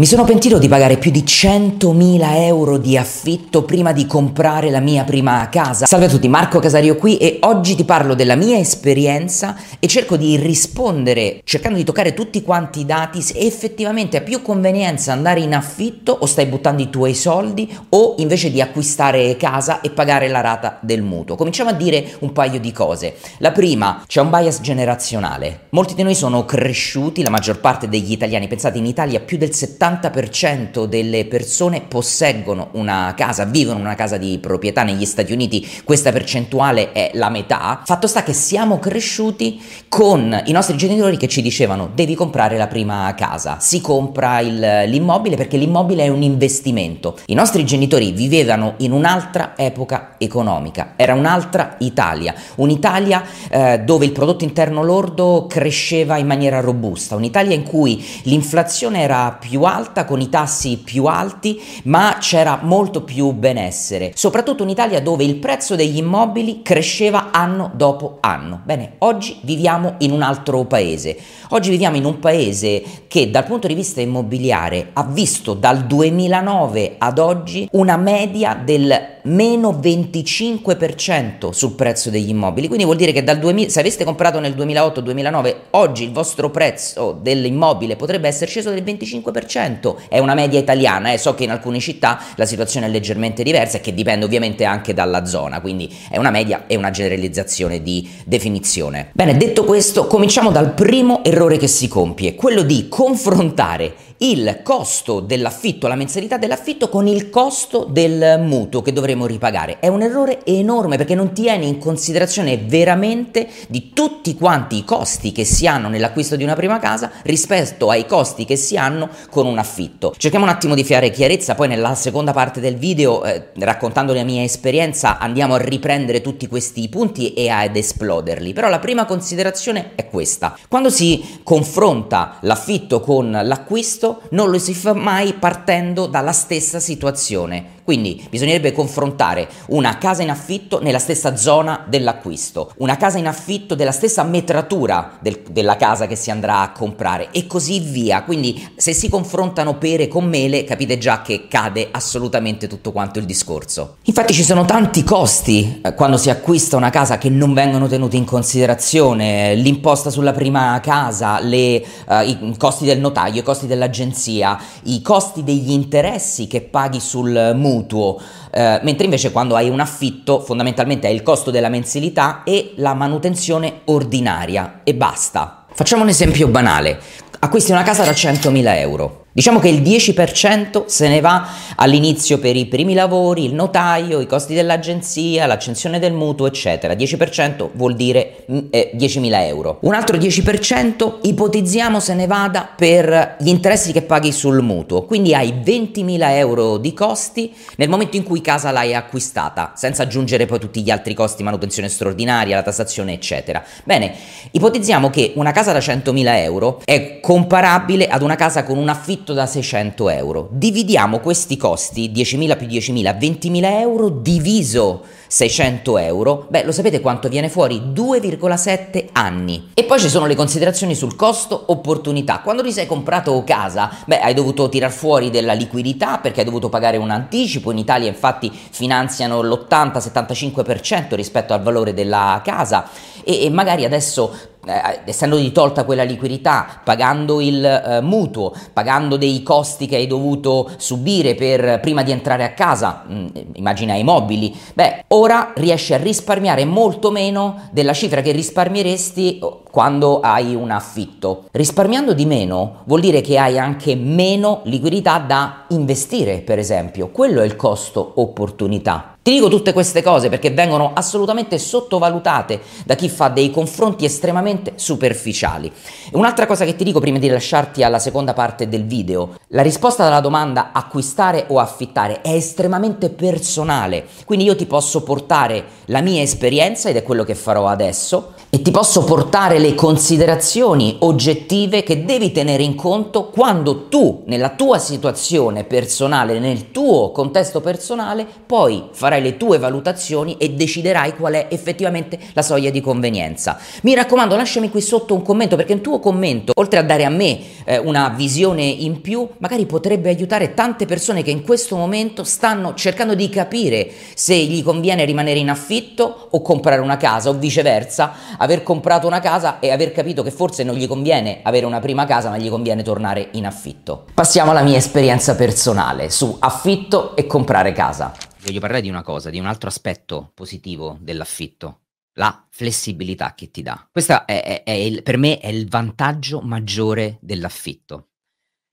Mi sono pentito di pagare più di 100.000 euro di affitto prima di comprare la mia prima casa. Salve a tutti, Marco Casario qui e oggi ti parlo della mia esperienza e cerco di rispondere cercando di toccare tutti quanti i dati se effettivamente ha più convenienza andare in affitto o stai buttando i tuoi soldi o invece di acquistare casa e pagare la rata del mutuo. Cominciamo a dire un paio di cose. La prima, c'è un bias generazionale. Molti di noi sono cresciuti, la maggior parte degli italiani, pensate in Italia più del 70 l'80% delle persone posseggono una casa, vivono in una casa di proprietà negli Stati Uniti, questa percentuale è la metà. Fatto sta che siamo cresciuti con i nostri genitori che ci dicevano devi comprare la prima casa, si compra il, l'immobile perché l'immobile è un investimento. I nostri genitori vivevano in un'altra epoca economica, era un'altra Italia, un'Italia eh, dove il prodotto interno lordo cresceva in maniera robusta, un'Italia in cui l'inflazione era più alta, alta, con i tassi più alti, ma c'era molto più benessere, soprattutto in Italia dove il prezzo degli immobili cresceva anno dopo anno. Bene, oggi viviamo in un altro paese. Oggi viviamo in un paese che dal punto di vista immobiliare ha visto dal 2009 ad oggi una media del meno 25% sul prezzo degli immobili. Quindi vuol dire che dal 2000, se aveste comprato nel 2008-2009, oggi il vostro prezzo dell'immobile potrebbe essere sceso del 25%. È una media italiana, eh. so che in alcune città la situazione è leggermente diversa e che dipende ovviamente anche dalla zona, quindi è una media e una generalizzazione di definizione. Bene, detto questo, cominciamo dal primo errore che si compie, quello di confrontare il costo dell'affitto, la mensilità dell'affitto con il costo del mutuo che dovremo ripagare. È un errore enorme perché non tieni in considerazione veramente di tutti quanti i costi che si hanno nell'acquisto di una prima casa rispetto ai costi che si hanno con un affitto. Cerchiamo un attimo di fare chiarezza, poi nella seconda parte del video, eh, raccontando la mia esperienza, andiamo a riprendere tutti questi punti e ad esploderli. Però la prima considerazione è questa. Quando si confronta l'affitto con l'acquisto, non lo si fa mai partendo dalla stessa situazione. Quindi bisognerebbe confrontare una casa in affitto nella stessa zona dell'acquisto, una casa in affitto della stessa metratura del, della casa che si andrà a comprare e così via. Quindi se si confrontano pere con mele capite già che cade assolutamente tutto quanto il discorso. Infatti ci sono tanti costi eh, quando si acquista una casa che non vengono tenuti in considerazione, l'imposta sulla prima casa, le, uh, i costi del notaio, i costi dell'agenzia, i costi degli interessi che paghi sul mutuo mutuo, eh, mentre invece quando hai un affitto fondamentalmente hai il costo della mensilità e la manutenzione ordinaria. E basta. Facciamo un esempio banale, acquisti una casa da 100.000 euro, Diciamo che il 10% se ne va all'inizio per i primi lavori, il notaio, i costi dell'agenzia, l'accensione del mutuo, eccetera. 10% vuol dire mm, eh, 10.000 euro. Un altro 10% ipotizziamo se ne vada per gli interessi che paghi sul mutuo. Quindi hai 20.000 euro di costi nel momento in cui casa l'hai acquistata, senza aggiungere poi tutti gli altri costi, manutenzione straordinaria, la tassazione, eccetera. Bene, ipotizziamo che una casa da 100.000 euro è comparabile ad una casa con un affitto affitto da 600 euro. Dividiamo questi costi, 10.000 più 10.000, 20.000 euro diviso 600 euro, beh lo sapete quanto viene fuori? 2,7 anni. E poi ci sono le considerazioni sul costo opportunità. Quando ti sei comprato casa, beh hai dovuto tirar fuori della liquidità perché hai dovuto pagare un anticipo, in Italia infatti finanziano l'80-75% rispetto al valore della casa e, e magari adesso eh, essendoti tolta quella liquidità, pagando il eh, mutuo, pagando dei costi che hai dovuto subire per, prima di entrare a casa, mh, mm, immagina i mobili, beh, ora riesci a risparmiare molto meno della cifra che risparmieresti quando hai un affitto. Risparmiando di meno vuol dire che hai anche meno liquidità da investire, per esempio. Quello è il costo opportunità. Ti dico tutte queste cose perché vengono assolutamente sottovalutate da chi fa dei confronti estremamente superficiali. Un'altra cosa che ti dico prima di lasciarti alla seconda parte del video, la risposta alla domanda acquistare o affittare è estremamente personale, quindi io ti posso portare la mia esperienza ed è quello che farò adesso e ti posso portare le considerazioni oggettive che devi tenere in conto quando tu nella tua situazione personale, nel tuo contesto personale, poi farai le tue valutazioni e deciderai qual è effettivamente la soglia di convenienza. Mi raccomando, lasciami qui sotto un commento perché un tuo commento, oltre a dare a me eh, una visione in più, magari potrebbe aiutare tante persone che in questo momento stanno cercando di capire se gli conviene rimanere in affitto o comprare una casa o viceversa, aver comprato una casa e aver capito che forse non gli conviene avere una prima casa ma gli conviene tornare in affitto. Passiamo alla mia esperienza personale su affitto e comprare casa. Voglio parlare di una cosa, di un altro aspetto positivo dell'affitto la flessibilità che ti dà. Questo è, è, è il, per me è il vantaggio maggiore dell'affitto.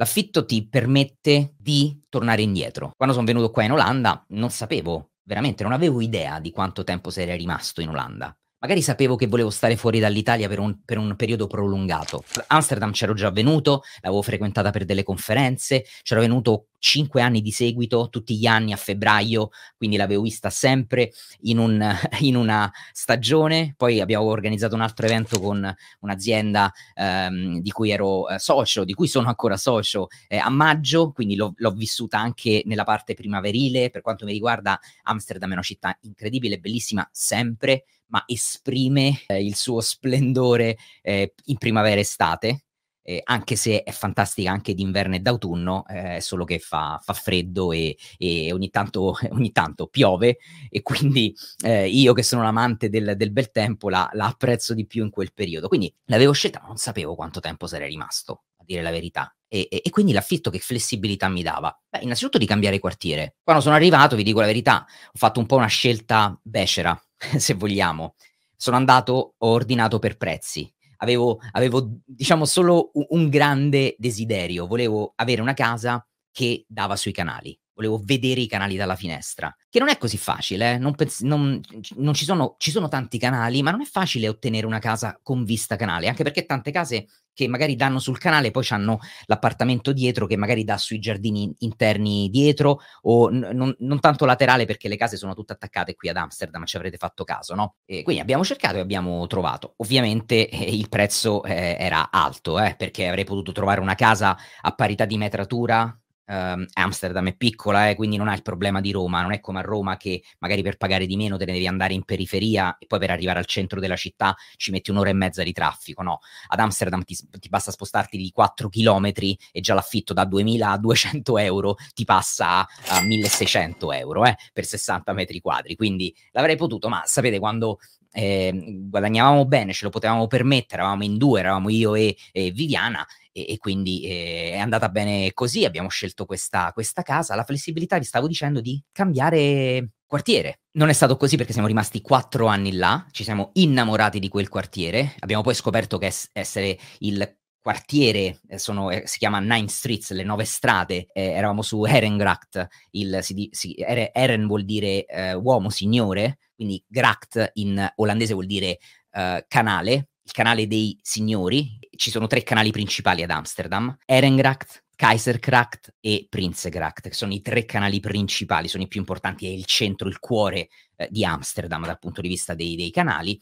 L'affitto ti permette di tornare indietro. Quando sono venuto qua in Olanda non sapevo, veramente non avevo idea di quanto tempo sarei rimasto in Olanda. Magari sapevo che volevo stare fuori dall'Italia per un, per un periodo prolungato. Amsterdam c'ero già venuto, l'avevo frequentata per delle conferenze, c'ero venuto cinque anni di seguito, tutti gli anni a febbraio, quindi l'avevo vista sempre in, un, in una stagione. Poi abbiamo organizzato un altro evento con un'azienda ehm, di cui ero eh, socio, di cui sono ancora socio eh, a maggio, quindi l'ho, l'ho, vissuta anche nella parte primaverile. Per quanto mi riguarda, Amsterdam è una città incredibile, bellissima sempre, ma esprime eh, il suo splendore eh, in primavera-estate eh, anche se è fantastica anche d'inverno e d'autunno, eh, solo che fa, fa freddo e, e ogni, tanto, ogni, tanto, piove e quindi eh, io che sono un amante del, del bel tempo la, la, apprezzo di più in quel periodo. Quindi l'avevo scelta, ma non sapevo quanto tempo sarei rimasto, a dire la verità. E, e, e quindi l'affitto che flessibilità mi dava? Beh, innanzitutto di cambiare quartiere. Quando sono arrivato, vi dico la verità, ho fatto un po' una scelta becera, se vogliamo. Sono andato, ho ordinato per prezzi avevo, avevo diciamo solo un, un grande desiderio, volevo avere una casa che dava sui canali volevo vedere i canali dalla finestra, che non è così facile, eh? non pens- non, non ci, sono, ci, sono, tanti canali, ma non è facile ottenere una casa con vista canale, anche perché tante case che magari danno sul canale poi hanno l'appartamento dietro che magari dà sui giardini interni dietro o n- non, non, tanto laterale perché le case sono tutte attaccate qui ad Amsterdam, ci avrete fatto caso, no? E quindi abbiamo cercato e abbiamo trovato. Ovviamente eh, il prezzo eh, era alto, eh, perché avrei potuto trovare una casa a parità di metratura Um, Amsterdam è piccola, eh, quindi non ha il problema di Roma, non è come a Roma che magari per pagare di meno te ne devi andare in periferia e poi per arrivare al centro della città ci metti un'ora e mezza di traffico, no? Ad Amsterdam ti, ti basta spostarti di 4 km e già l'affitto da 2000 a 200 euro ti passa a 1600 euro eh, per 60 metri quadri, quindi l'avrei potuto, ma sapete quando eh, guadagnavamo bene, ce lo potevamo permettere, eravamo in due, eravamo io e, e Viviana e, e quindi eh, è andata bene così, abbiamo scelto questa, questa casa, la flessibilità vi stavo dicendo di cambiare quartiere. Non è stato così perché siamo rimasti quattro anni là, ci siamo innamorati di quel quartiere, abbiamo poi scoperto che es- essere il quartiere, eh, sono, eh, si chiama Nine Streets, le nove strade, eh, eravamo su Erengracht, il, si, si, Eren vuol dire eh, uomo, signore, quindi Gracht in olandese vuol dire eh, canale, il canale dei signori, ci sono tre canali principali ad Amsterdam, Erengracht, Kaisergracht e Prinsegracht, che sono i tre canali principali, sono i più importanti, è il centro, il cuore eh, di Amsterdam dal punto di vista dei, dei, canali,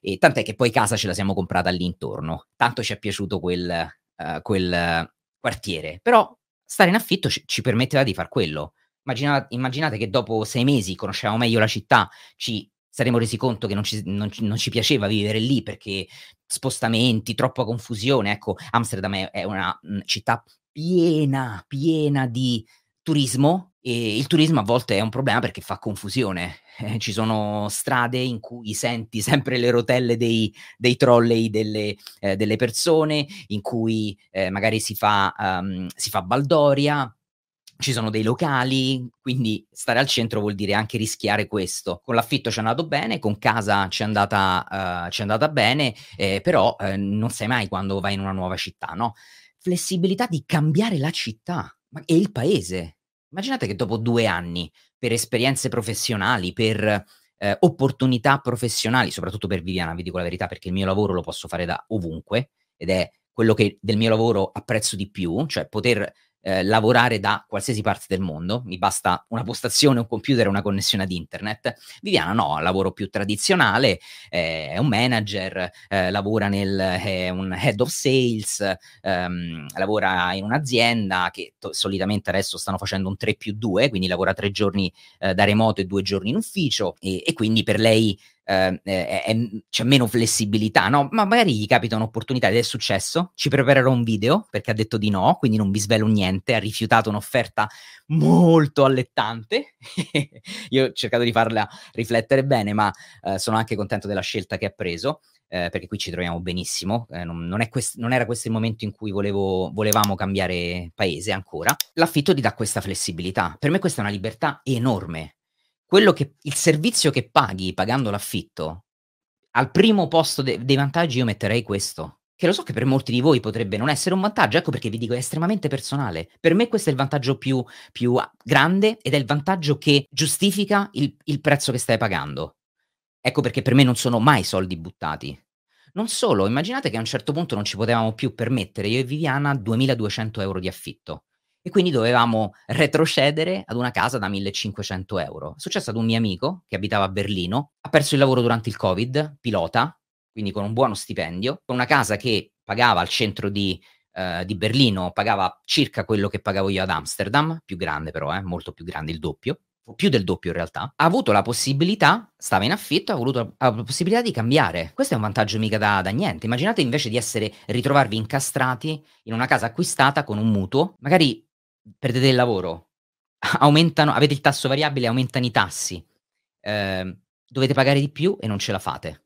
e tant'è che poi casa ce la siamo comprata all'intorno, tanto ci è piaciuto quel, uh, quel quartiere, però stare in affitto ci, ci permetteva di far quello. Immaginate, immaginate che dopo sei mesi conoscevamo meglio la città, ci saremmo resi conto che non ci, non, non ci, piaceva vivere lì perché spostamenti, troppa confusione. Ecco, Amsterdam è, è una città piena, piena di turismo e il turismo a volte è un problema perché fa confusione. Eh, ci sono strade in cui senti sempre le rotelle dei, dei trolley delle, eh, delle, persone, in cui eh, magari si fa, um, si fa baldoria, ci sono dei locali, quindi stare al centro vuol dire anche rischiare questo. Con l'affitto ci è andato bene, con casa ci è andata, uh, andata bene, eh, però eh, non sai mai quando vai in una nuova città, no? Flessibilità di cambiare la città e il paese. Immaginate che dopo due anni, per esperienze professionali, per eh, opportunità professionali, soprattutto per Viviana, vi dico la verità, perché il mio lavoro lo posso fare da ovunque ed è quello che del mio lavoro apprezzo di più, cioè poter eh, lavorare da qualsiasi parte del mondo, mi basta una postazione, un computer una connessione ad internet. Viviana no, lavoro più tradizionale, eh, è un manager, eh, lavora nel, è un head of sales, ehm, lavora in un'azienda che to- solitamente adesso stanno facendo un 3 più 2, quindi lavora tre giorni eh, da remoto e due giorni in ufficio e, e quindi per lei eh, è, c'è meno flessibilità, no? Ma magari gli capita un'opportunità ed è successo, ci preparerò un video perché ha detto di no, quindi non vi svelo niente, ha rifiutato un'offerta molto allettante. Io ho cercato di farla riflettere bene, ma eh, sono anche contento della scelta che ha preso. Eh, perché qui ci troviamo benissimo, eh, non, non, quest- non, era questo il momento in cui volevo, volevamo cambiare paese ancora. L'affitto ti dà questa flessibilità. Per me questa è una libertà enorme, che, il servizio che paghi pagando l'affitto, al primo posto de- dei vantaggi io metterei questo. Che lo so che per molti di voi potrebbe non essere un vantaggio, ecco perché vi dico è estremamente personale. Per me questo è il vantaggio più, più grande ed è il vantaggio che giustifica il, il prezzo che stai pagando. Ecco perché per me non sono mai soldi buttati. Non solo, immaginate che a un certo punto non ci potevamo più permettere, io e Viviana, 2200 euro di affitto e quindi dovevamo retrocedere ad una casa da 1500 euro. È successo ad un mio amico che abitava a Berlino, ha perso il lavoro durante il Covid, pilota, quindi con un buono stipendio, con una casa che pagava al centro di, uh, di Berlino, pagava circa quello che pagavo io ad Amsterdam, più grande però, eh, molto più grande, il doppio, più del doppio in realtà, ha avuto la possibilità, stava in affitto, ha avuto la, la possibilità di cambiare. Questo è un vantaggio mica da, da, niente. Immaginate invece di essere, ritrovarvi incastrati in una casa acquistata con un mutuo, magari perdete il lavoro, aumentano, avete il tasso variabile, aumentano i tassi, eh, dovete pagare di più e non ce la fate.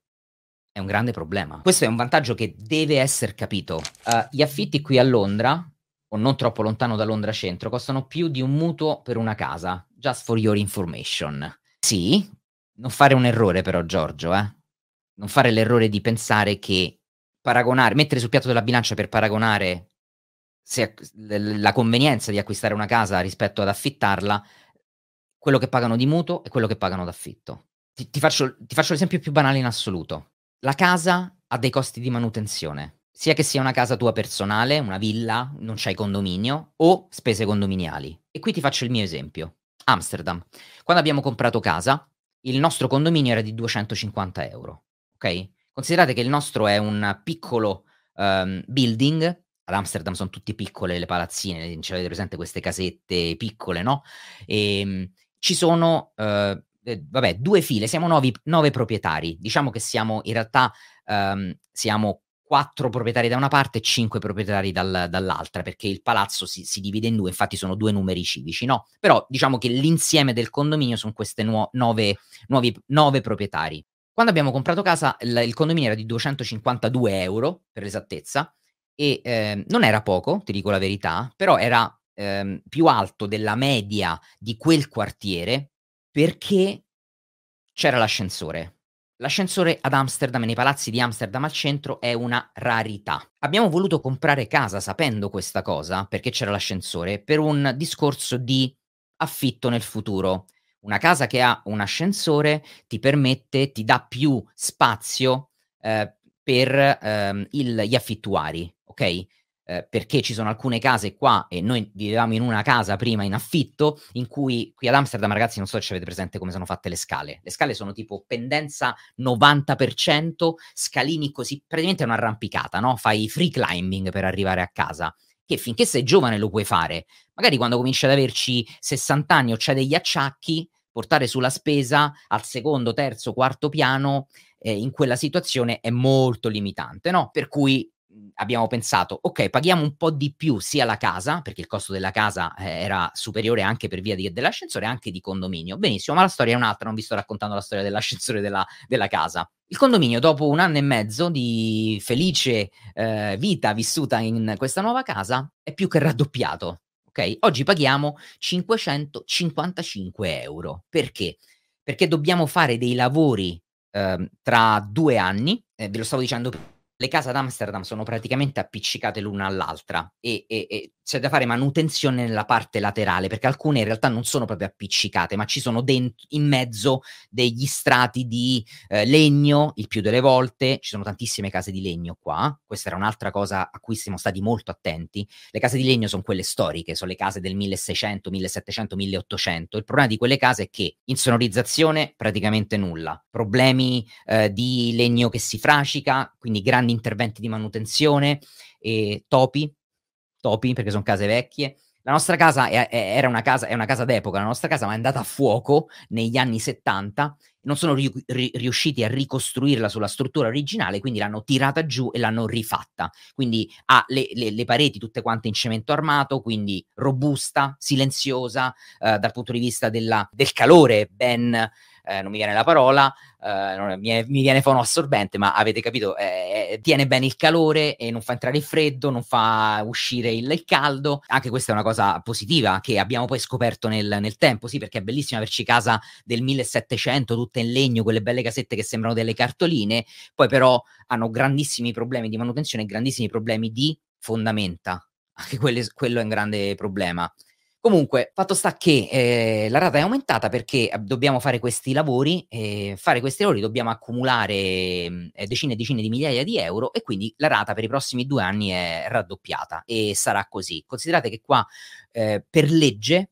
È un grande problema. Questo è un vantaggio che deve essere capito. Uh, gli affitti qui a Londra, o non troppo lontano da Londra centro, costano più di un mutuo per una casa. Just for your information. Sì, non fare un errore però, Giorgio, eh? Non fare l'errore di pensare che paragonare, mettere sul piatto della bilancia per paragonare se, la convenienza di acquistare una casa rispetto ad affittarla, quello che pagano di mutuo e quello che pagano d'affitto. Ti, ti, faccio, ti faccio l'esempio più banale in assoluto. La casa ha dei costi di manutenzione, sia che sia una casa tua personale, una villa, non c'hai condominio, o spese condominiali. E qui ti faccio il mio esempio. Amsterdam. Quando abbiamo comprato casa, il nostro condominio era di 250 euro. Ok? Considerate che il nostro è un piccolo um, building ad Amsterdam sono tutte piccole le palazzine, ci avete presente queste casette piccole, no? E, ehm, ci sono, eh, eh, vabbè, due file, siamo novi, nove proprietari, diciamo che siamo in realtà, ehm, siamo quattro proprietari da una parte e cinque proprietari dal, dall'altra, perché il palazzo si, si, divide in due, infatti sono due numeri civici, no? Però diciamo che l'insieme del condominio sono queste nuo- nove, nuovi, nove proprietari. Quando abbiamo comprato casa, il condominio era di 252 euro, per l'esattezza, e eh, non era poco, ti dico la verità, però era eh, più alto della media di quel quartiere perché c'era l'ascensore. L'ascensore ad Amsterdam, nei palazzi di Amsterdam al centro, è una rarità. Abbiamo voluto comprare casa sapendo questa cosa, perché c'era l'ascensore, per un discorso di affitto nel futuro. Una casa che ha un ascensore ti permette, ti dà più spazio eh, per ehm, il, gli affittuari ok? Eh, perché ci sono alcune case qua, e noi vivevamo in una casa prima in affitto, in cui qui ad Amsterdam, ragazzi, non so se avete presente come sono fatte le scale. Le scale sono tipo pendenza 90%, scalini così, praticamente è un'arrampicata, no? Fai free climbing per arrivare a casa che finché sei giovane lo puoi fare. Magari quando cominci ad averci 60 anni o c'hai degli acciacchi, portare sulla spesa al secondo, terzo, quarto piano, eh, in quella situazione è molto limitante, no? Per cui abbiamo pensato, ok, paghiamo un po' di più sia la casa, perché il costo della casa eh, era superiore anche per via di, dell'ascensore, anche di condominio. Benissimo, ma la storia è un'altra, non vi sto raccontando la storia dell'ascensore della, della casa. Il condominio, dopo un anno e mezzo di felice eh, vita vissuta in questa nuova casa, è più che raddoppiato. Ok, oggi paghiamo 555 euro. Perché? Perché dobbiamo fare dei lavori eh, tra due anni, eh, ve lo stavo dicendo le case ad Amsterdam sono praticamente appiccicate l'una all'altra e, e, e, c'è da fare manutenzione nella parte laterale perché alcune in realtà non sono proprio appiccicate ma ci sono dentro, in mezzo degli strati di eh, legno il più delle volte. Ci sono tantissime case di legno qua. Questa era un'altra cosa a cui siamo stati molto attenti. Le case di legno sono quelle storiche sono le case del 1600 1700 1800 il problema di quelle case è che insonorizzazione praticamente nulla. Problemi eh, di legno che si frascica quindi grandi interventi di manutenzione e topi, topi perché sono case vecchie, La nostra casa è, è, era una casa, è una casa d'epoca, la nostra casa ma è andata a fuoco negli anni 70, non sono ri, ri, riusciti a ricostruirla sulla struttura originale, quindi l'hanno tirata giù e l'hanno rifatta. Quindi ha le, le, le pareti tutte quante in cemento armato, quindi robusta, silenziosa, eh, dal punto di vista della, del calore, ben eh, non mi viene la parola, eh, mi, è, mi, viene fonoassorbente, ma avete capito, eh, eh, tiene bene il calore e non fa entrare il freddo, non fa uscire il, il, caldo. Anche questa è una cosa positiva che abbiamo poi scoperto nel, nel, tempo, sì, perché è bellissimo averci casa del 1700, tutte in legno, quelle belle casette che sembrano delle cartoline, poi però hanno grandissimi problemi di manutenzione e grandissimi problemi di fondamenta. Anche quelle, quello è un grande problema. Comunque, fatto sta che eh, la rata è aumentata perché eh, dobbiamo fare questi lavori, e fare questi lavori dobbiamo accumulare eh, decine e decine di migliaia di euro e quindi la rata per i prossimi due anni è raddoppiata e sarà così. Considerate che qua eh, per legge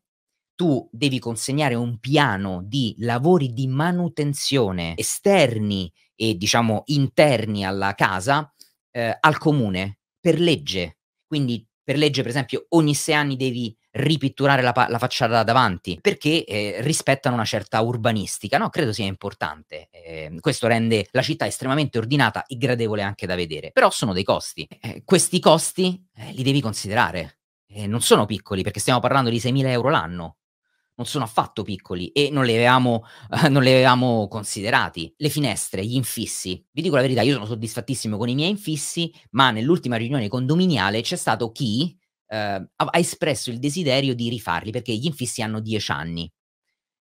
tu devi consegnare un piano di lavori di manutenzione esterni e diciamo interni alla casa eh, al comune per legge. Quindi per legge, per esempio, ogni sei anni devi ripitturare la, la facciata da davanti perché eh, rispettano una certa urbanistica, no? Credo sia importante. Eh, questo rende la città estremamente ordinata e gradevole anche da vedere. Però sono dei costi. Eh, questi costi eh, li devi considerare. Eh, non sono piccoli perché stiamo parlando di 6.000 euro l'anno non sono affatto piccoli e non li, avevamo, eh, non li avevamo considerati. Le finestre, gli infissi. Vi dico la verità, io sono soddisfattissimo con i miei infissi, ma nell'ultima riunione condominiale c'è stato chi eh, ha espresso il desiderio di rifarli perché gli infissi hanno 10 anni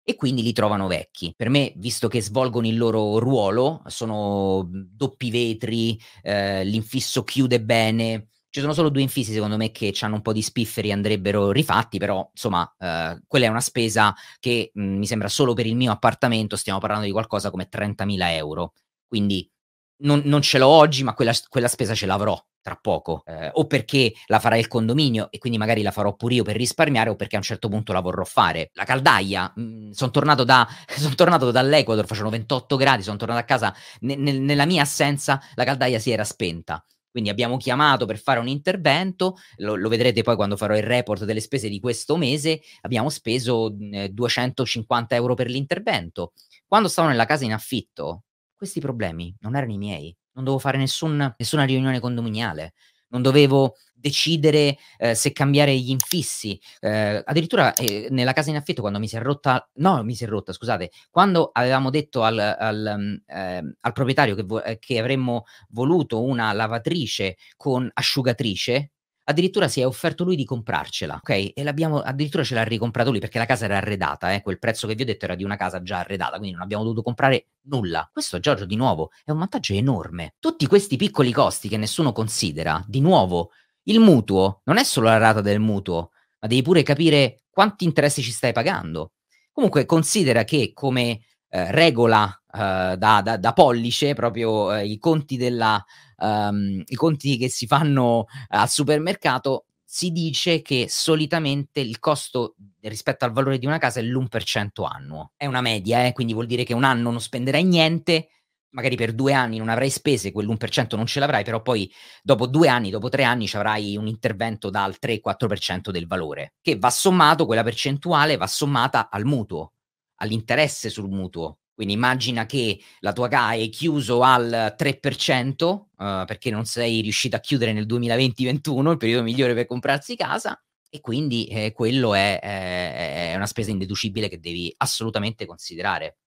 e quindi li trovano vecchi. Per me, visto che svolgono il loro ruolo, sono doppi vetri, eh, l'infisso chiude bene, ci sono solo due infissi, secondo me, che hanno un po' di spifferi andrebbero rifatti, però insomma, eh, quella è una spesa che mh, mi sembra solo per il mio appartamento, stiamo parlando di qualcosa come 30.000 euro. Quindi non, non ce l'ho oggi, ma quella, quella, spesa ce l'avrò tra poco. Eh, o perché la farà il condominio e quindi magari la farò pure io per risparmiare, o perché a un certo punto la vorrò fare. La caldaia, sono tornato, da, son tornato dall'Ecuador, facevano 28 gradi, sono tornato a casa, ne, ne, nella mia assenza la caldaia si era spenta. Quindi abbiamo chiamato per fare un intervento, lo, lo, vedrete poi quando farò il report delle spese di questo mese, abbiamo speso eh, 250 euro per l'intervento. Quando stavo nella casa in affitto, questi problemi non erano i miei, non dovevo fare nessun, nessuna riunione condominiale, non dovevo decidere eh, se cambiare gli infissi. Eh, addirittura eh, nella casa in affitto, quando mi si è rotta, no, mi si è rotta, scusate, quando avevamo detto al, al, mm, eh, al proprietario che, vo- eh, che avremmo voluto una lavatrice con asciugatrice, addirittura si è offerto lui di comprarcela, ok? E l'abbiamo, addirittura ce l'ha ricomprato lui perché la casa era arredata, eh? quel prezzo che vi ho detto era di una casa già arredata, quindi non abbiamo dovuto comprare nulla. Questo, Giorgio, di nuovo, è un vantaggio enorme. Tutti questi piccoli costi che nessuno considera, di nuovo, il mutuo non è solo la rata del mutuo, ma devi pure capire quanti interessi ci stai pagando. Comunque considera che come eh, regola eh, da, da, da, pollice proprio eh, i conti della um, i conti che si fanno al supermercato, si dice che solitamente il costo rispetto al valore di una casa è l'1% annuo. È una media, eh? quindi vuol dire che un anno non spenderai niente, magari per due anni non avrai spese, quell'1% non ce l'avrai, però poi dopo due anni, dopo tre anni ci avrai un intervento dal 3-4% del valore, che va sommato, quella percentuale va sommata al mutuo, all'interesse sul mutuo. Quindi immagina che la tua CA è chiuso al 3% uh, eh, perché non sei riuscito a chiudere nel 2020-21, il periodo migliore per comprarsi casa, e quindi eh, quello è, è, è, una spesa indeducibile che devi assolutamente considerare.